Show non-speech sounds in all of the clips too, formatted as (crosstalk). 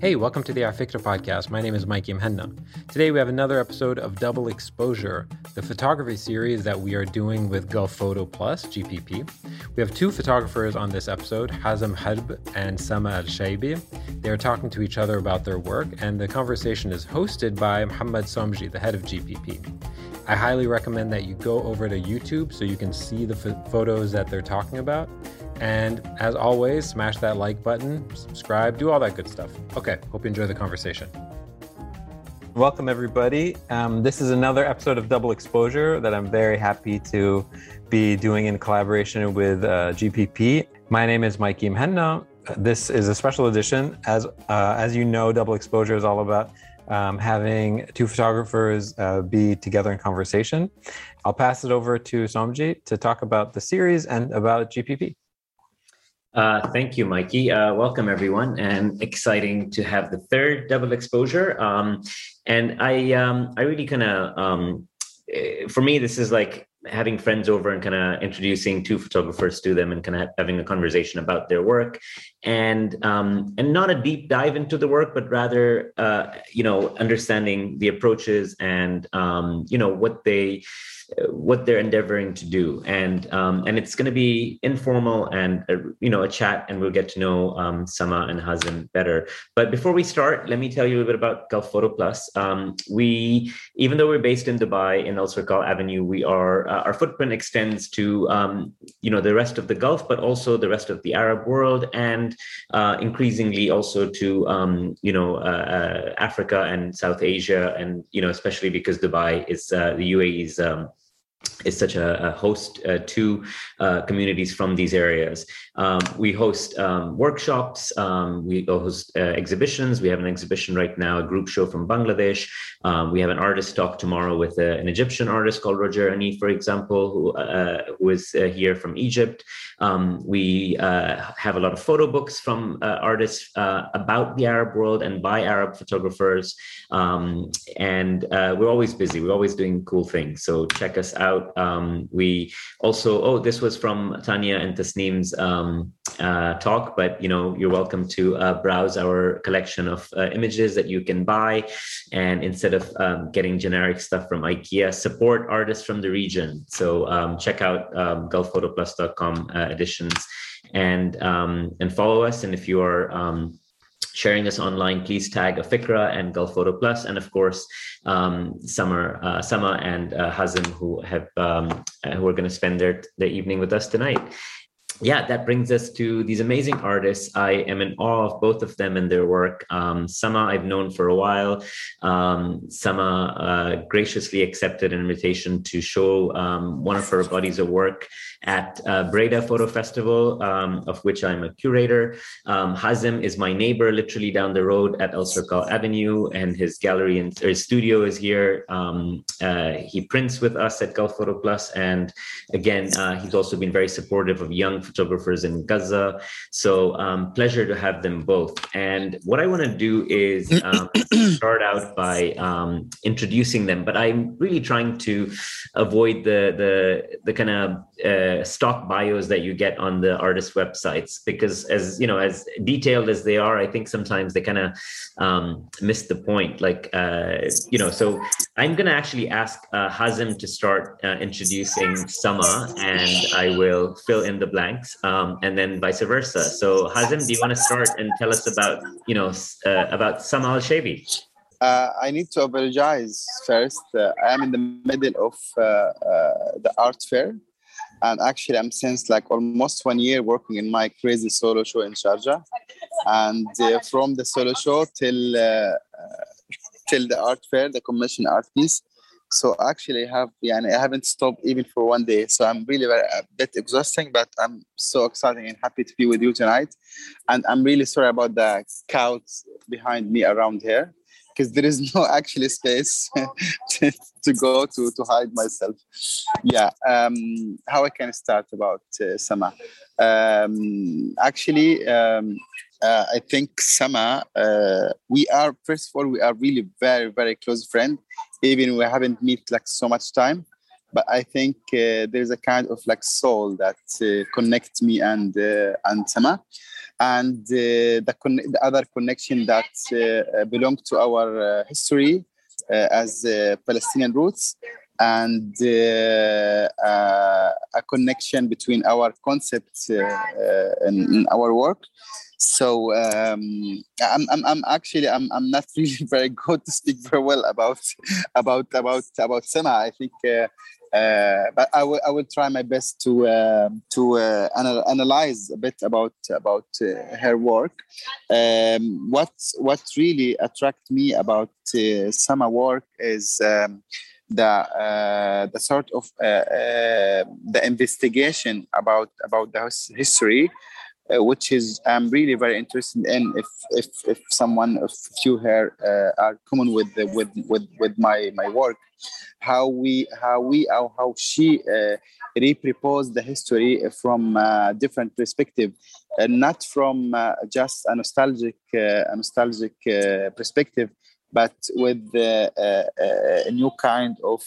Hey, welcome to the Afikra podcast. My name is Mikey Muhanna. Today we have another episode of Double Exposure, the photography series that we are doing with Gulf Photo Plus, GPP. We have two photographers on this episode, Hazem Harb and Sama Alshaibi. They are talking to each other about their work, and the conversation is hosted by Mohamed Somji, the head of GPP. I highly recommend that you go over to YouTube so you can see the photos that they're talking about. And as always, smash that like button, subscribe, do all that good stuff. Okay, hope you enjoy the conversation. Welcome, everybody. Um, this is another episode of Double Exposure that I'm very happy to be doing in collaboration with uh, GPP. My name is Mikey Muhanna. This is a special edition. As, uh, as you know, Double Exposure is all about um, having two photographers uh, be together in conversation. I'll pass it over to Somji to talk about the series and about GPP. Uh, thank you, Mikey. Uh, welcome, everyone, and exciting to have the third double exposure. Um, and I, um, I really kind of, um, eh, for me, this is like having friends over and kind of introducing two photographers to them and kind of having a conversation about their work and um, and not a deep dive into the work but rather uh, you know understanding the approaches and um, you know what they what they're endeavoring to do. And um, and it's going to be informal and uh, you know a chat and we'll get to know um, Sama and Hazem better. But before we start let me tell you a little bit about Gulf Photo Plus. Um, we even though we're based in Dubai in Alserkal Avenue we are uh, our footprint extends to um, you know the rest of the Gulf but also the rest of the Arab world. And uh, increasingly also to um, you know uh, uh, Africa and South Asia and you know especially because Dubai is uh, the UAE's um, is such a, a host uh, to uh, communities from these areas. Um, we host um, workshops, um, we host uh, exhibitions. We have an exhibition right now, a group show from Bangladesh. Um, we have an artist talk tomorrow with uh, an Egyptian artist called Roger Ani, for example, who, uh, who is uh, here from Egypt. Um, we have a lot of photo books from artists about the Arab world and by Arab photographers. Um, and we're always busy, we're always doing cool things. So check us out we also, oh, this was from Tanya and Tasneem's um, uh, talk, but you know, you're welcome to uh, browse our collection of uh, images that you can buy. And instead of um, getting generic stuff from IKEA, support artists from the region. So um, check out um, gulfphotoplus.com uh, editions and um, and follow us. And if you are um, sharing us online, please tag Afikra and Gulf Photo Plus, and of course, um, Sama, uh, and uh, Hazem, who have um, who are going to spend their the evening with us tonight. Yeah, that brings us to these amazing artists. I am in awe of both of them and their work. Um, Sama, I've known for a while. Um, Sama uh, graciously accepted an invitation to show um, one of her bodies of work at uh, Breda Photo Festival, um, of which I'm a curator. Um, Hazem is my neighbor, literally down the road at Alserkal Avenue, and his gallery and his studio is here. Um, uh, he prints with us at Gulf Photo Plus, and again, uh, he's also been very supportive of young photographers in Gaza. So, um, pleasure to have them both. And what I want to do is (clears throat) um, start out by um, introducing them, but I'm really trying to avoid the the the kind of uh, stock bios that you get on the artist websites because as you know as detailed as they are i think sometimes they kind of um, miss the point like uh, you know so i'm going to actually ask uh, hazem to start uh, introducing sama and i will fill in the um, and then vice versa. So hazem do you want to start and tell us about you know uh, about sama al-shaibi uh, I need to apologize first. Uh, I am in the middle of uh, uh the art fair and actually i'm since like almost one year working in my crazy solo show in sharjah. And uh, from the solo show till till the art fair the commission art piece so actually I have yeah i haven't stopped even for one day. So i'm really very, a bit exhausting but i'm so excited and happy to be with you tonight. And i'm really sorry about the cows behind me around here because there is (laughs) no actually space (laughs) to, to, go to to hide myself. Yeah um, how i can start about uh, sama? Um, actually um, uh, i think sama uh, we are first of all we are really very very close friend even we haven't met like so much time but i think uh, there's a kind of like soul that uh, connects me and uh, and sama and uh, the, con- the other connection that uh, belong to our history as Palestinian roots and uh, uh, a connection between our concepts uh, in, our work. So um, I'm, I'm, I'm actually I'm, I'm not (laughs) really very good to speak very well about about about about Sama. I think uh, but I will I will try my best to uh, to uh, anal- analyze a bit about about uh, her work. Um, what what really attracted me about uh, Sama work is um, the uh, the sort of the investigation about about the history. Which is I'm really very interested in. If if, if someone, if you here are common with the, with with with my my work, how we how we how, how she uh, reproposed the history from a different perspective uh, not from uh, just a nostalgic uh, a nostalgic uh, perspective but with uh, a new kind of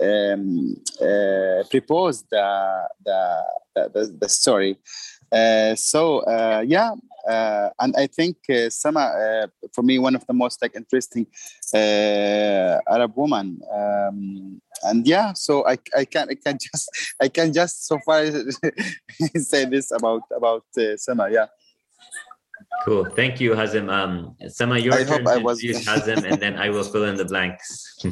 um, um, proposed the, the, the, the story uh, so uh, yeah, uh, and I think uh, Sama, uh, for me, one of the most like interesting uh, Arab woman. Um, and yeah, so I, I can't I can (laughs) just I can just so far (laughs) say this about about Sama. Yeah. Cool. Thank you, Hazem. Um, Sama, your I turn to introduce (laughs) Hazem, and then I will fill in the blanks.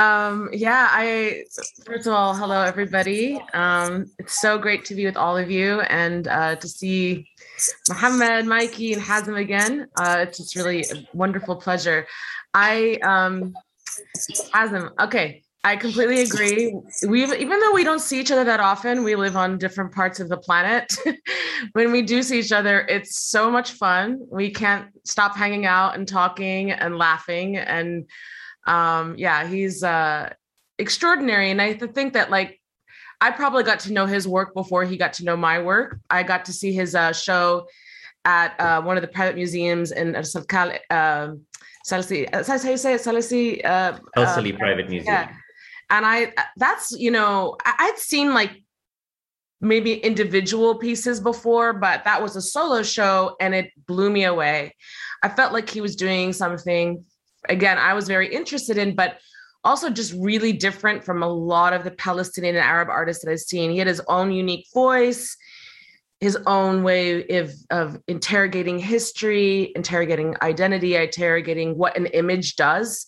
Um, yeah, I first of all, hello everybody. Um, it's so great to be with all of you and uh, to see Mohammed, Mikey, and Hazem again. Uh, it's just really a wonderful pleasure. I um, Hazem, okay. I completely agree. We even though we don't see each other that often, we live on different parts of the planet. (laughs) when we do see each other, it's so much fun. We can't stop hanging out and talking and laughing and um, yeah, he's uh, extraordinary. And I think that like I probably got to know his work before he got to know my work. I got to see his uh, show at uh, one of the private museums in uh, Salkal, uh. That's how you say it, Salsi. Uh, uh, Private Museum. Yeah. And I, that's you know, I'd seen like maybe individual pieces before, but that was a solo show, and it blew me away. I felt like he was doing something again, I was very interested in, but also just really different from a lot of the Palestinian and Arab artists that I've seen. He had his own unique voice, his own way of, of interrogating history, interrogating identity, interrogating what an image does.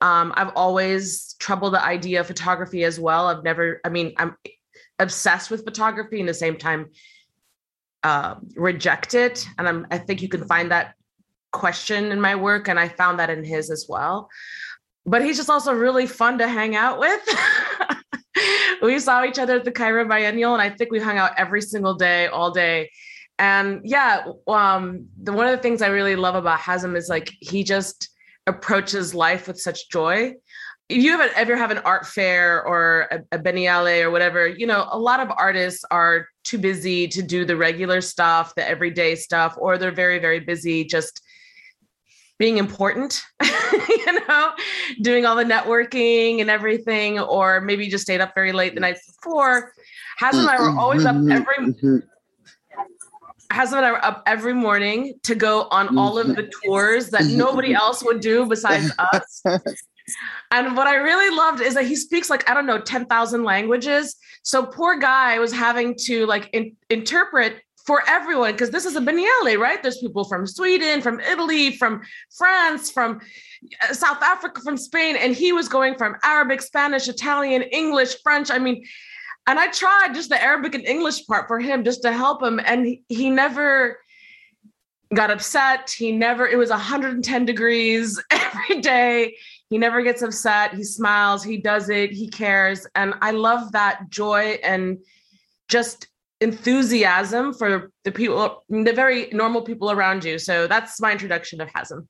Um, I've always troubled the idea of photography as well. I've never, I mean, I'm obsessed with photography and the same time uh, reject it. And I'm, I think you can find that question in my work, and I found that in his as well. But he's just also really fun to hang out with. (laughs) we saw each other at the Cairo Biennial, and I think we hung out every single day, all day. And yeah, um, the one of the things I really love about Hazem is like he just approaches life with such joy. If you ever, ever have an art fair or a, a Biennale or whatever, you know, a lot of artists are too busy to do the regular stuff, the everyday stuff, or they're very, very busy just being important, (laughs) you know, doing all the networking and everything, or maybe just stayed up very late the night before. Hazem and I were always up every mm-hmm. And I were up every morning to go on all of the tours that nobody else would do besides (laughs) us. And what I really loved is that he speaks like, I don't know, 10,000 languages. So poor guy was having to like in- interpret for everyone because this is a Biennale, right? There's people from Sweden, from Italy, from France, from uh, South Africa, from Spain, and he was going from Arabic, Spanish, Italian, English, French. I mean, and I tried just the Arabic and English part for him just to help him, and he, he never got upset. He never. It was 110 degrees (laughs) every day. He never gets upset. He smiles. He does it. He cares, and I love that joy and just enthusiasm for the people, the very normal people around you. So that's my introduction of Hazem.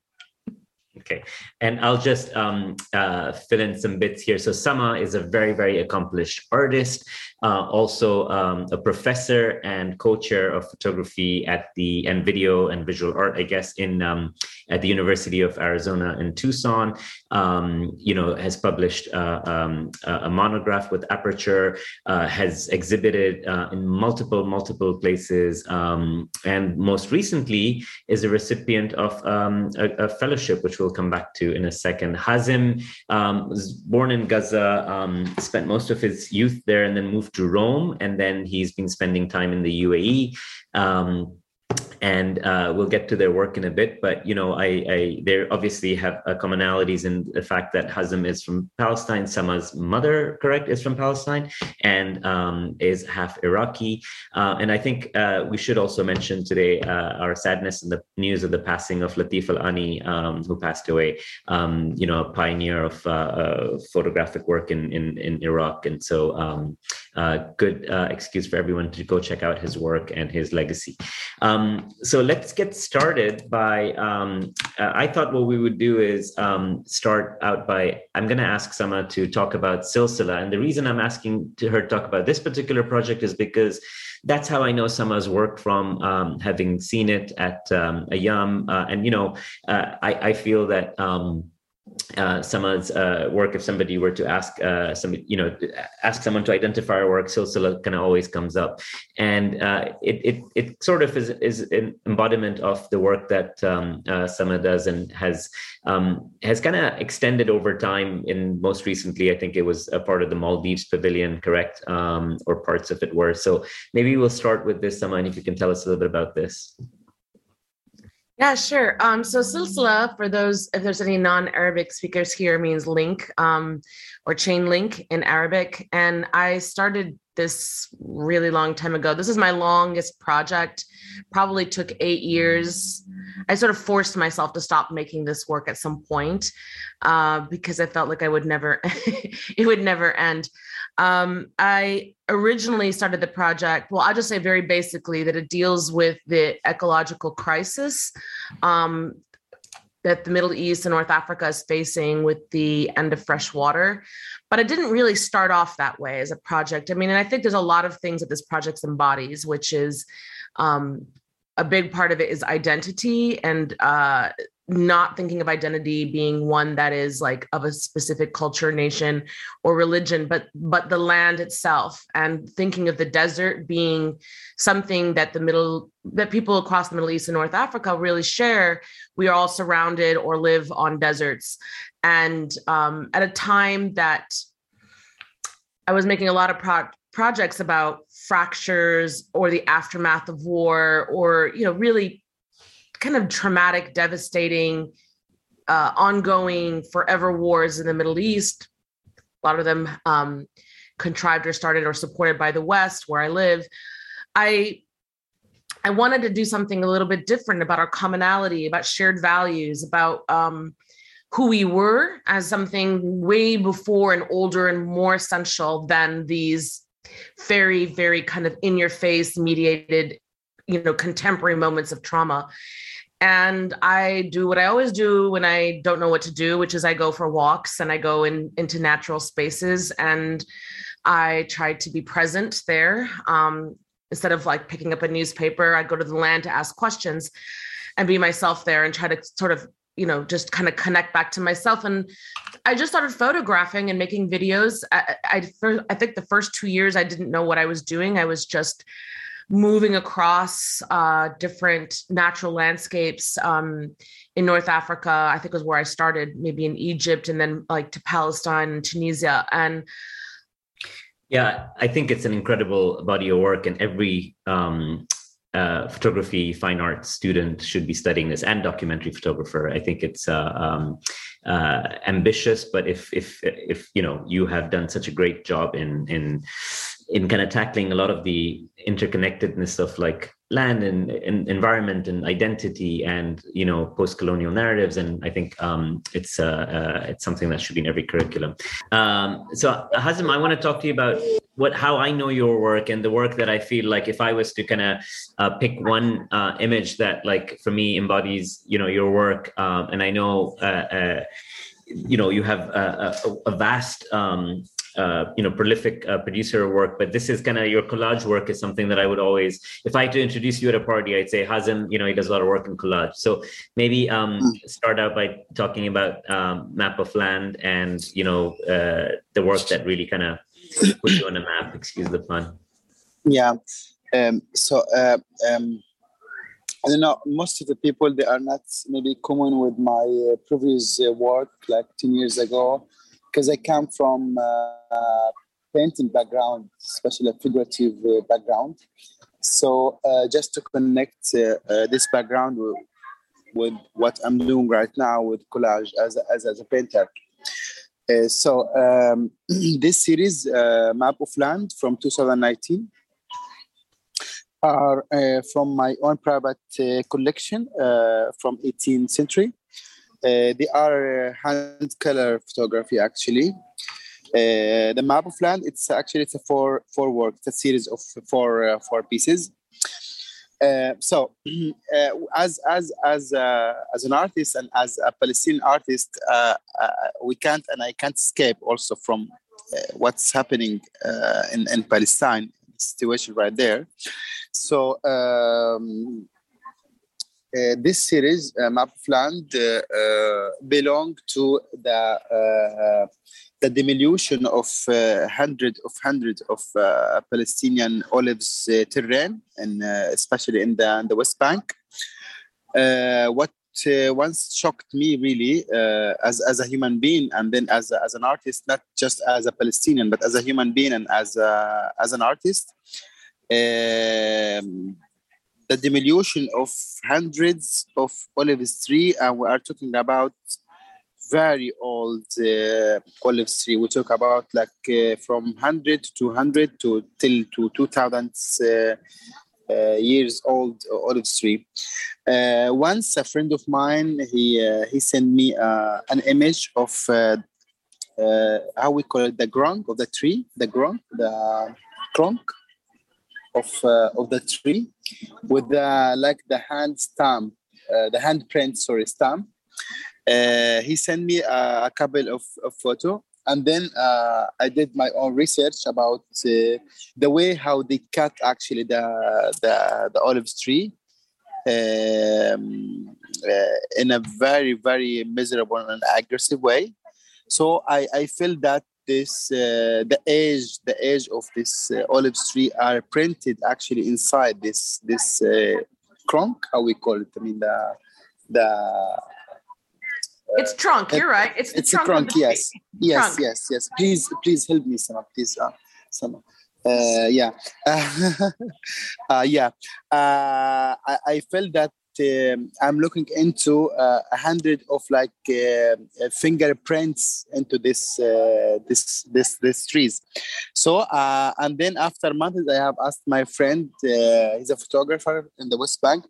Okay, and I'll just um, uh, fill in some bits here. So Sama is a very, very accomplished artist. Uh, also um, a professor and co-chair of photography at the and video and visual art, I guess, in um, at the University of Arizona in Tucson. Um, you know, has published uh, um, a monograph with Aperture, uh, has exhibited uh, in multiple multiple places, um, and most recently is a recipient of um, a, a, fellowship, which we'll come back to in a second. Hazem was born in Gaza, spent most of his youth there, and then moved to Rome, and then he's been spending time in the UAE. Um, and uh, we'll get to their work in a bit. But you know, I, I they obviously have uh, commonalities in the fact that Hazem is from Palestine. Sama's mother, correct, is from Palestine and um, is half Iraqi. Uh, and I think uh, we should also mention today uh, our sadness in the news of the passing of Latif Al Ani, um, who passed away. Um, you know, a pioneer of uh, photographic work in, in, in Iraq, and so um, good excuse for everyone to go check out his work and his legacy. Um, so let's get started by. Um, uh, I thought what we would do is um, start out by. I'm going to ask Sama to talk about Silsila, and the reason I'm asking to her to talk about this particular project is because that's how I know Sama's work from um, having seen it at um, Ayyam, uh, and you know, uh, I, I, feel that. Um, uh, someone's uh, work if somebody were to ask uh, some you know ask someone to identify our work silsila kind of always comes up. And uh, it, it it sort of is is an embodiment of the work that um, uh, Sama does and has um, has kind of extended over time. In most recently I think it was a part of the Maldives pavilion correct? Um, or parts of it were. So maybe we'll start with this Sama and if you can tell us a little bit about this yeah, sure. Um, so silsila, for those, if there's any non-Arabic speakers here, means link um, or chain link in Arabic. And I started this really long time ago. This is my longest project. Probably took eight years. I sort of forced myself to stop making this work at some point uh, because I felt like I would never, (laughs) it would never end. Um, I originally started the project. Well, I'll just say very basically that it deals with the ecological crisis um, that the Middle East and North Africa is facing with the end of fresh water. But it didn't really start off that way as a project. I mean, and I think there's a lot of things that this project embodies, which is um, a big part of it is identity and uh, not thinking of identity being one that is like of a specific culture nation or religion but but the land itself and thinking of the desert being something that the middle that people across the middle east and north africa really share. We are all surrounded or live on deserts. And um, at a time that i was making a lot of pro- projects about fractures or the aftermath of war or you know really kind of traumatic, devastating, uh, ongoing, forever wars in the Middle East. A lot of them um, contrived or started or supported by the West, where I live. I I wanted to do something a little bit different about our commonality, about shared values, about um, who we were as something way before and older and more essential than these very, very kind of in your face mediated, you know, contemporary moments of trauma and I do what I always do when I don't know what to do, which is I go for walks and I go in into natural spaces and I try to be present there. Um, instead of like picking up a newspaper, I go to the land to ask questions and be myself there and try to sort of you know just kind of connect back to myself and i just started photographing and making videos i I, I think the first two years i didn't know what i was doing i was just moving across uh, different natural landscapes um, in North Africa. I think was where I started, maybe in Egypt, and then like to Palestine and Tunisia. And yeah, I think it's an incredible body of work, and every um, uh, photography fine arts student should be studying this and documentary photographer. I think it's uh, um, uh, ambitious but if if if you know you have done such a great job in in in kind of tackling a lot of the interconnectedness of like land and, and environment and identity and you know post-colonial narratives and i think um, it's uh, uh, it's something that should be in every curriculum. Um, so hazem i want to talk to you about what how i know your work and the work that i feel like if i was to kind of uh, pick one uh, image that like for me embodies you know your work um, and i know uh, uh, you know you have a, a, a vast um, uh, you know prolific uh, producer work, but this is kind of your collage work is something that I would always, if I had to introduce you at a party, I'd say Hazem, you know, he does a lot of work in collage. So maybe um, mm. start out by talking about um, Map of Land and you know uh, the work that really kind of put you on a map. Excuse the pun. Yeah. Um, so uh, um, I don't know. Most of the people they are not maybe common with my uh, previous uh, work, like ten years ago, because I come from uh, painting background, especially a figurative uh, background. So uh, just to connect this background with, with, what I'm doing right now with collage as as, as a painter. Uh, so um, (clears throat) this series, uh, Map of Land from 2019, are uh, from my own private uh, collection uh, from 18th century. Uh, they are hand color photography actually. the map of land, it's actually it's a four four work, it's a series of four four pieces. Uh, so uh, as as as uh, as an artist and as a Palestinian artist, uh, uh, we can't and I can't escape also from what's happening in in Palestine the situation right there. So. Um, this series, Map of Land, belong to the the diminution of uh, hundreds of hundreds of uh, Palestinian olives uh, terrain, and uh, especially in the, in the West Bank. Uh, what uh, once shocked me really as, as a human being, and then as, a, as an artist, not just as a Palestinian, but as a human being and as, a, as an artist, um, the diminution of hundreds of olive trees, and we are talking about very old uh, olive tree. We talk about like uh, from 100 to 100 to till to 2000 uh, uh, years old olive tree. Uh, once a friend of mine he uh, he sent me an image of how we call it the grunk of the tree, the grunk, the trunk of of the tree with like the hand stamp, the handprint, sorry, stamp uh, he sent me a, a couple of, of photo and then uh, I did my own research about uh, the way how they cut actually the the, the olive tree um, uh, in a very very miserable and aggressive way. So I, I feel that this uh, the age the age of this uh, olive tree are printed actually inside this this crunk how we call it. I mean the the it's trunk. You're right. It's the it's trunk. a trunk. Yes, yes, trunk. yes, yes. Please, please help me, Sama. Please, uh, Sama. Uh, yeah, (laughs) uh, yeah. Uh, I, I felt that I'm looking into uh, a hundred of like uh, fingerprints into this uh, this this this trees. So uh, and then after months, I have asked my friend, uh, he's a photographer in the West Bank,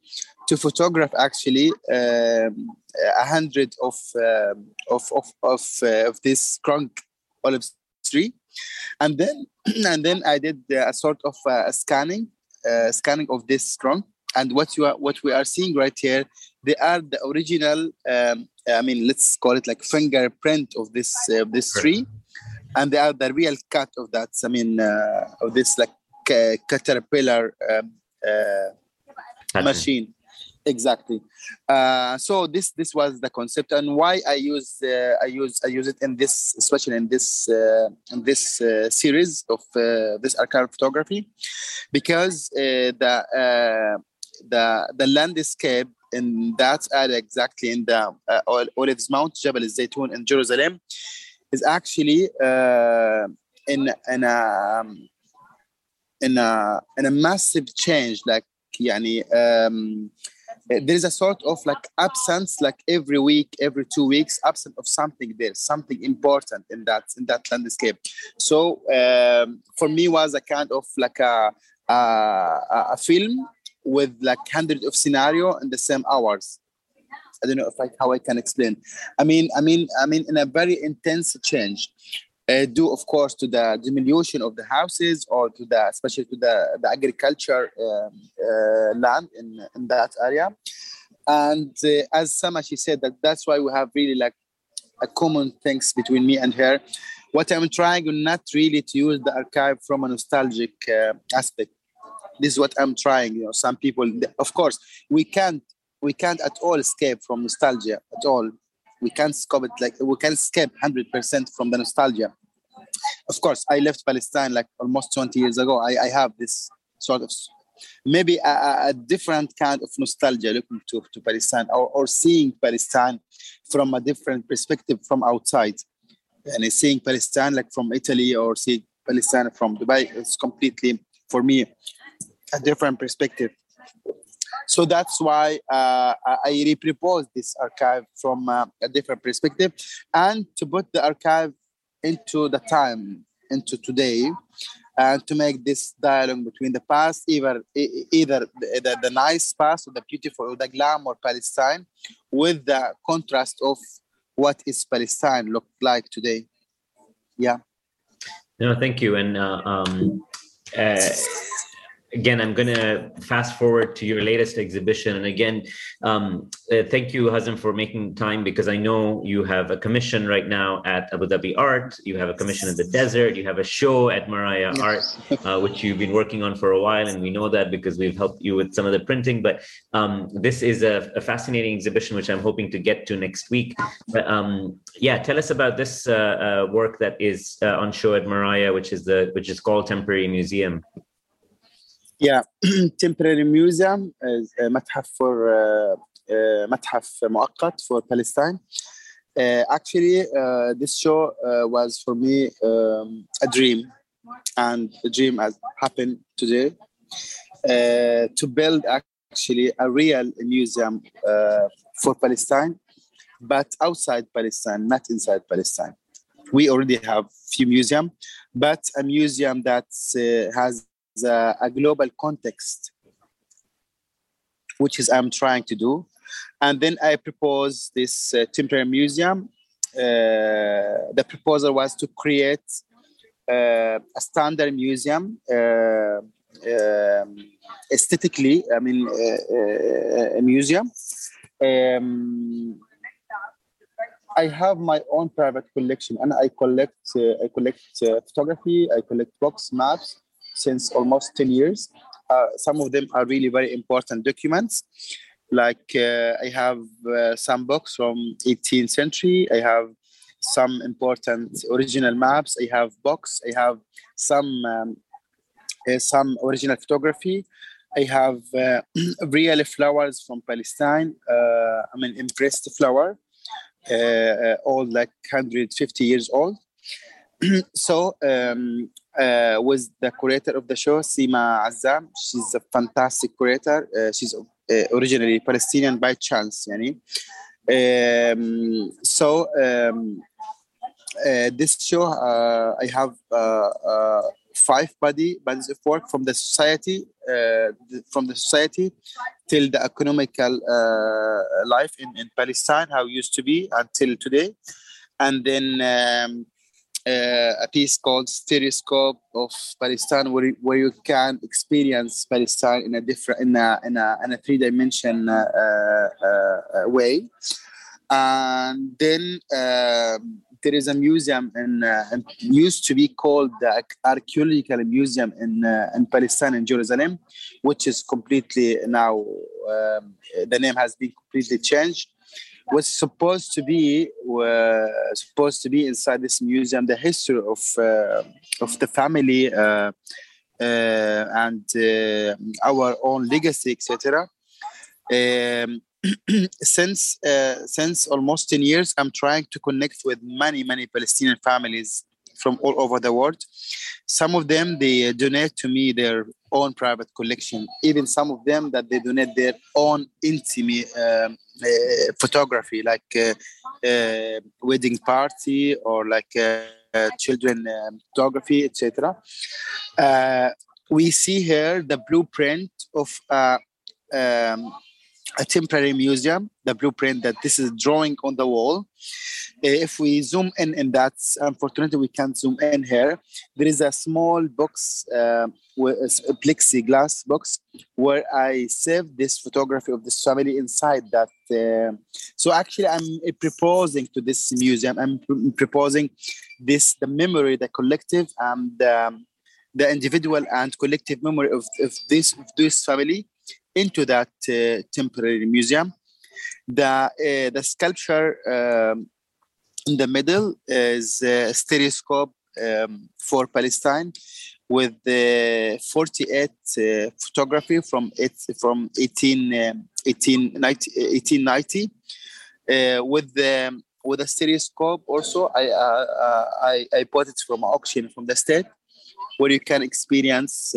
to photograph actually um, a hundred of um, of of of, uh, of this crunk olive tree, and then (clears throat) and then I did a sort of a scanning scanning of this trunk and what you are what we are seeing right here they are the original um, i mean let's call it like fingerprint of this uh, this tree. And they are the real cut of that i mean uh, of this like uh, caterpillar um, uh, machine. Exactly. Uh, so this this was the concept. And why i use uh, i use i use it in this especially in this uh, in this uh, series of uh, this archival photography? Because uh, the the the landscape in that area exactly in the uh, Olives Mount Jabal Zaytun in Jerusalem is actually uh, in in a um, in a in a massive change like yani um, there is a sort of like absence like every week every two weeks absent of something there something important in that in that landscape. So um, for me was a kind of like a a, a film with like hundreds of scenario in the same hours. I don't know if I, how I can explain. I mean, I mean, I mean, in a very intense change, uh, due of course to the diminution of the houses or to the especially to the the agriculture um, uh, land in in that area. And uh, as Sama she said that that's why we have really like a common things between me and her what I'm trying not really to use the archive from a nostalgic uh, aspect. This is what I'm trying. You know, some people, of course, we can't we can't at all escape from nostalgia at all. We can't escape it like we can't escape hundred percent from the nostalgia. Of course, I left Palestine like almost 20 years ago. I, I have this sort of maybe a, a, different kind of nostalgia looking to, to Palestine or, or seeing Palestine from a different perspective from outside and seeing Palestine like from Italy or seeing Palestine from Dubai is completely for me a different perspective. So that's why uh, I repropose this archive from uh, a different perspective and to put the archive into the time, into today, and to make this dialogue between the past, either either the, the, nice past or the beautiful or the glamour Palestine, with the contrast of what is Palestine look like today. Yeah. No, thank you. And uh, um, uh, again, I'm going to fast forward to your latest exhibition. And again, um, uh, thank you, Hazem, for making time because I know you have a commission right now at Abu Dhabi Art. You have a commission in the desert. You have a show at Maraya yes. Art, uh, which you've been working on for a while. And we know that because we've helped you with some of the printing. But um, this is a, a, fascinating exhibition, which I'm hoping to get to next week. But um, yeah, tell us about this uh, uh work that is uh, on show at Maraya, which is the which is called Temporary Museum. Yeah, (clears throat) temporary museum is a متحف for uh, uh, متحف مؤقت for Palestine. Uh, actually, uh, this show uh, was for me um, a dream, and the dream has happened today. Uh, to build actually a real museum uh, for Palestine, but outside Palestine, not inside Palestine. We already have few museum, but a museum that uh, has a, a global context, which is I'm trying to do. And then I proposed this uh, temporary museum. Uh, the proposal was to create uh, a standard museum uh, um, aesthetically, I mean, uh, uh, a museum. Um, I have my own private collection, and I collect I collect photography, I collect books, maps, since almost 10 years. Uh, some of them are really very important documents. Like uh, I have uh, some books from 18th century. I have some important original maps. I have books. I have some um, uh, some original photography. I have uh, (clears throat) real flowers from Palestine. Uh, I mean, impressed flower, all like 150 years old. (clears throat) so um, uh, was the curator of the show, Sima Azam. She's a fantastic curator. Uh, she's uh, originally Palestinian by chance. Um, so um, uh, this show, uh, I have uh, five body bodies of work from the society, from the society till the economical life in, in Palestine, how it used to be until today, and then. Um, uh, a piece called Stereoscope of Palestine, where, where you can experience Palestine in a different, in a, in a, in a three dimension uh, uh, uh, way. And then um, there is a museum in, uh, used to be called the Archaeological Museum in, uh, in Palestine in Jerusalem, which is completely now, um, the name has been completely changed was supposed to be supposed to be inside this museum the history of uh, of the family uh, uh and uh, our own legacy etc um, (clears throat) since uh, since almost 10 years i'm trying to connect with many many palestinian families from all over the world. Some of them they donate to me their own private collection. Even some of them that they donate their own intimate um, uh, photography like uh, uh, wedding party or like children um, photography etc we see here the blueprint of um, a temporary museum, the blueprint that this is drawing on the wall. If we zoom in, and that's unfortunately we can't zoom in here. There is a small box, uh, a plexiglass box, where I saved this photography of this family inside that. Uh, so actually, I'm proposing to this museum. I'm proposing this the memory, the collective, and um, the individual and collective memory of, of this of this family into that uh, temporary museum. The uh, the sculpture um, in the middle is a stereoscope um, for Palestine with the 48 uh, photography from it from 18, um, 1890, 1890 uh, with the with a stereoscope also I, uh, uh, I I bought it from auction from the state where you can experience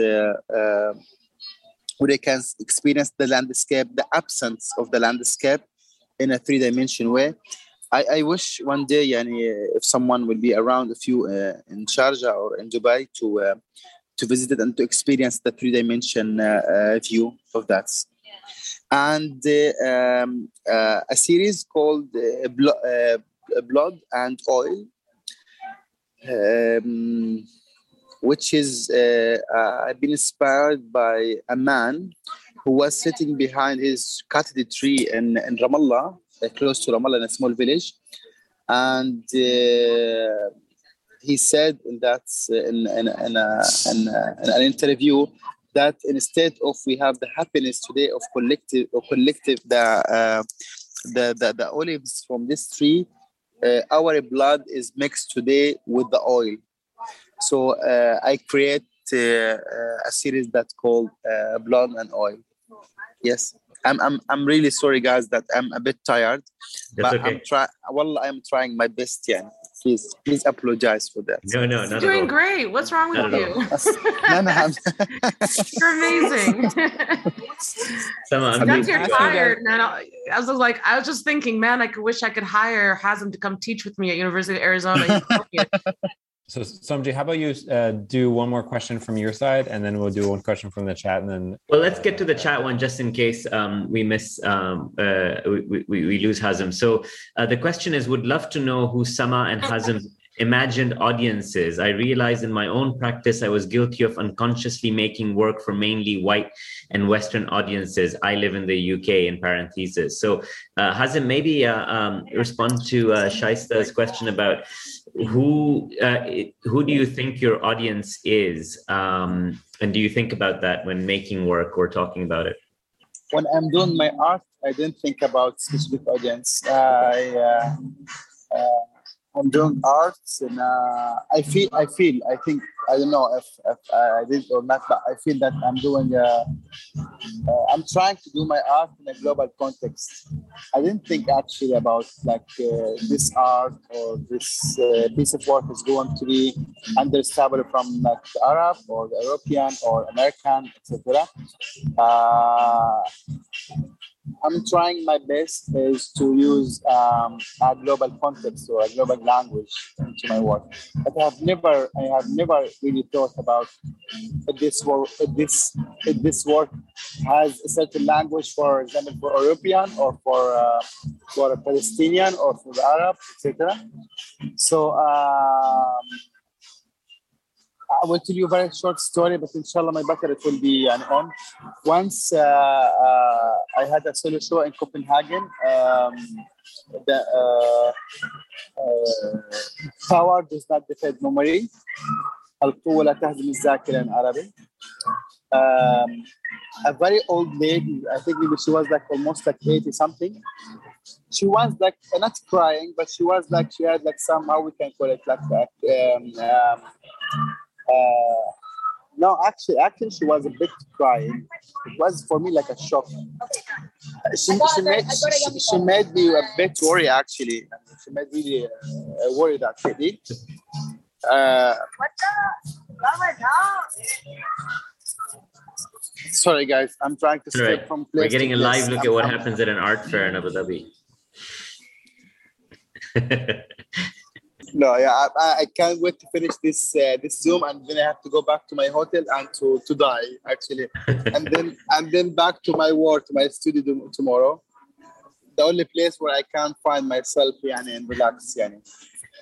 where they can experience the landscape, the absence of the landscape in a three-dimension way. I, I wish one day, yani, if someone will be around, if you uh, in Sharjah or in Dubai, to uh, to visit it and to experience the three-dimension uh, uh view of that. And uh, um, uh, a series called Blood and Oil. Um, which is uh, uh, I've been inspired by a man who was sitting behind his cottage tree in, in Ramallah, uh, close to Ramallah in a small village, and uh, he said that in, in, in, a, in, a, in, an interview that instead of we have the happiness today of collective or collective the, uh, the, the the olives from this tree, uh, our blood is mixed today with the oil so uh, I create uh, uh, a series that's called Blood and Oil. Yes. I'm, I'm, I'm really sorry, guys, that I'm a bit tired. That's but okay. I'm trying. Well, I'm trying my best. Yeah, please, please apologize for that. No, no, You're doing great. What's wrong with you? (laughs) no, no, I'm (laughs) (laughs) You're amazing. Someone, That's you're tired, man. I was like, I was just thinking, man, I could wish I could hire Hazem to come teach with me at University of Arizona. So, Somji, how about you uh, do one more question from your side, and then we'll do one question from the chat, and then. Well, let's get to the chat one just in case um, we miss um, uh, we, we, we, lose Hazem. So uh, the question is: Would love to know who Sama and Hazem imagined audiences. I realized in my own practice I was guilty of unconsciously making work for mainly white and Western audiences. I live in the UK in parentheses. So, uh, Hazem, maybe uh, um, respond to uh, Shaista's question about who uh, who do you think your audience is, um, and do you think about that when making work or talking about it? When I'm doing my art, I don't think about specific audience. I uh, uh, I'm doing arts, and uh, I feel, I feel, I think, I don't know if, if I did or not, but I feel that I'm doing, uh, uh, I'm trying to do my art in a global context. I didn't think actually about like uh, this art or this uh, piece of work is going to be understandable from like the Arab or the European or American, etc. I'm trying my best is to use um, a global context or a global language into my work. But I have never, I have never really thought about this work, this, this work has a certain language, for example, for European or for uh, for a Palestinian or for Arab, etc. So. Um, I will tell you a very short story, but inshallah, my bucket it will be an on. Once uh, uh, I had a solo show in Copenhagen. Um, the uh, uh, power does not defeat memory. القوة لا تهزم الذاكرة in Arabic. Um, a very old lady, I think maybe she was like almost like 80 something. She was like not crying, but she was like she had like somehow we can call it like that. Um, um, uh, no, actually, actually, she was a bit crying. It was for me like a shock. She, she made she, she made me a bit worried. Actually, she made me uh, worried. Actually. Uh, sorry, guys. I'm trying to skip right. from place. We're getting a live look I'm, at what I'm, happens at an art fair in Abu Dhabi. (laughs) no, yeah, I, I can't wait to finish this uh, this Zoom, and then I have to go back to my hotel and to, to die actually, (laughs) and then and then back to my work, to my studio tomorrow. The only place where I can find myself, yani, and relax, yani.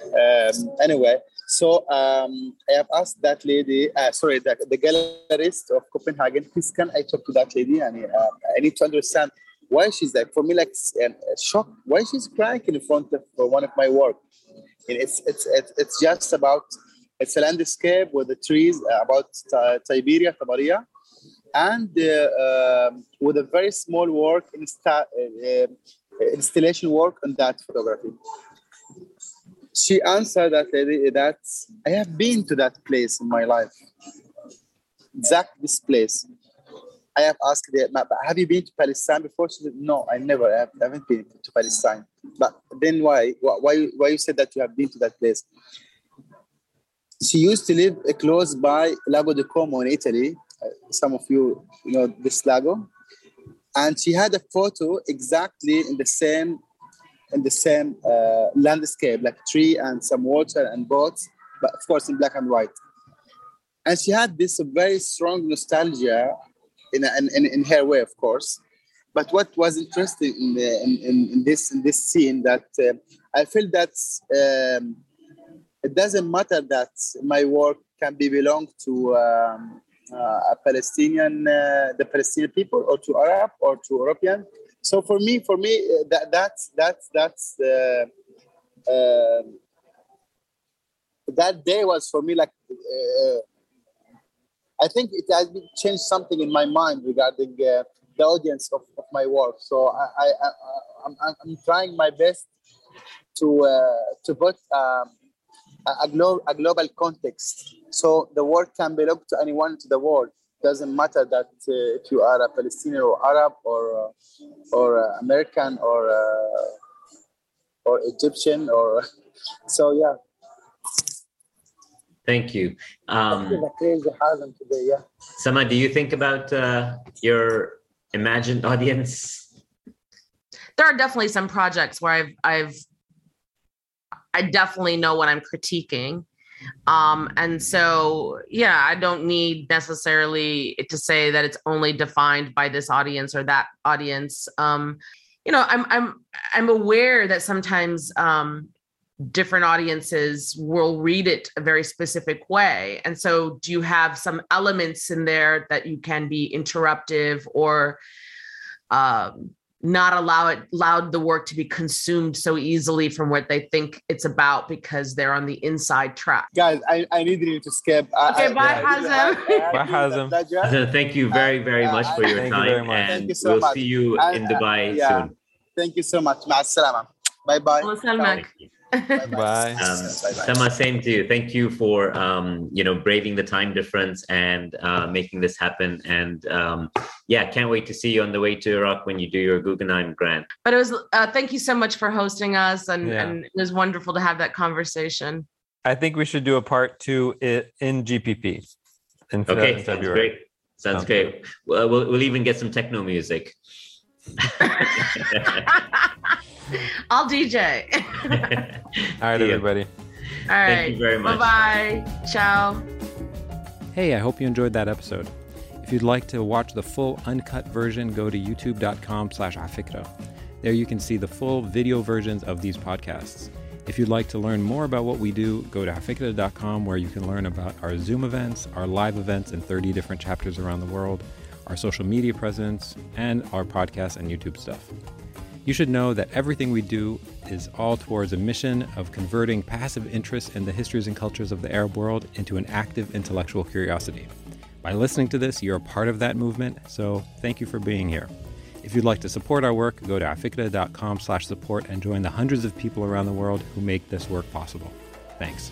Um, anyway, so um, I have asked that lady, uh, sorry, the, the gallerist of Copenhagen, please can I talk to that lady? And uh, I need to understand why she's like, for me, like a shock. why she's crying in front of one of my work it's, it's, it's, just about, it's a landscape with the trees uh, about Tiberia, Tabaria, and uh, um, with a very small work, insta- uh, installation work on that photography. She answered that lady that I have been to that place in my life, exact this place. I have asked her, have you been to Palestine before? She said, no, I never I haven't been to Palestine. But then why? Why, why you said that you have been to that place? She used to live close by Lago di Como in Italy. Uh, some of you know this lago. And she had a photo exactly in the same in the same uh, landscape, like tree and some water and boats, but of course in black and white. And she had this very strong nostalgia in, in, in her way, of course. But what was interesting in, the, in, in, this in this scene that uh, I feel that um, it doesn't matter that my work can be belong to um, uh, a Palestinian, uh, the Palestinian people, or to Arab, or to European. So for me, for me, uh, that that's that's that's. Um, that day was for me like uh, I think it has changed something in my mind regarding uh, the audience of, of, my work. So I, I, am I'm, I'm trying my best to uh, to put um, a, glo- a global context. So the work can belong to anyone to the world. Doesn't matter that uh, if you are a Palestinian or Arab or uh, or uh, American or uh, or Egyptian or (laughs) so yeah Thank you. Um, today, yeah. Sama, do you think about uh, your imagined audience? There are definitely some projects where I've I've I definitely know what I'm critiquing. Um, and so yeah, I don't need necessarily to say that it's only defined by this audience or that audience. Um, you know, I'm I'm I'm aware that sometimes um different audiences will read it a very specific way. And so, do you have some elements in there that you can be interruptive or um, not allow it allowed the work to be consumed so easily from what they think it's about because they're on the inside track? Guys, I, I need you to skip. Okay, I, bye, Hazem. Bye, Hazem. Thank you very, very much for your time. And you so we'll much. see you in Dubai yeah. soon. Thank you so much. Bye bye. Bye. Um, Sama, same to you. Thank you for um, you know braving the time difference and uh, making this happen. And um, yeah, can't wait to see you on the way to Iraq when you do your Guggenheim grant. But it was uh, thank you so much for hosting us, and, yeah. and it was wonderful to have that conversation. I think we should do a part two in GPP. In, okay, sounds great. Sounds, sounds great. Good. Well, we'll, we'll even get some techno music. (laughs) (laughs) (laughs) I'll DJ. (laughs) All right, everybody. All right. Thank you very much. Bye bye. Ciao. Hey, I hope you enjoyed that episode. If you'd like to watch the full uncut version, go to youtube.com slash afikra. There you can see the full video versions of these podcasts. If you'd like to learn more about what we do, go to afikra.com where you can learn about our Zoom events, our live events in 30 different chapters around the world, our social media presence, and our podcast and YouTube stuff. You should know that everything we do is all towards a mission of converting passive interest in the histories and cultures of the Arab world into an active intellectual curiosity. By listening to this, you're a part of that movement, so thank you for being here. If you'd like to support our work, go to afikra.com slash support and join the hundreds of people around the world who make this work possible. Thanks.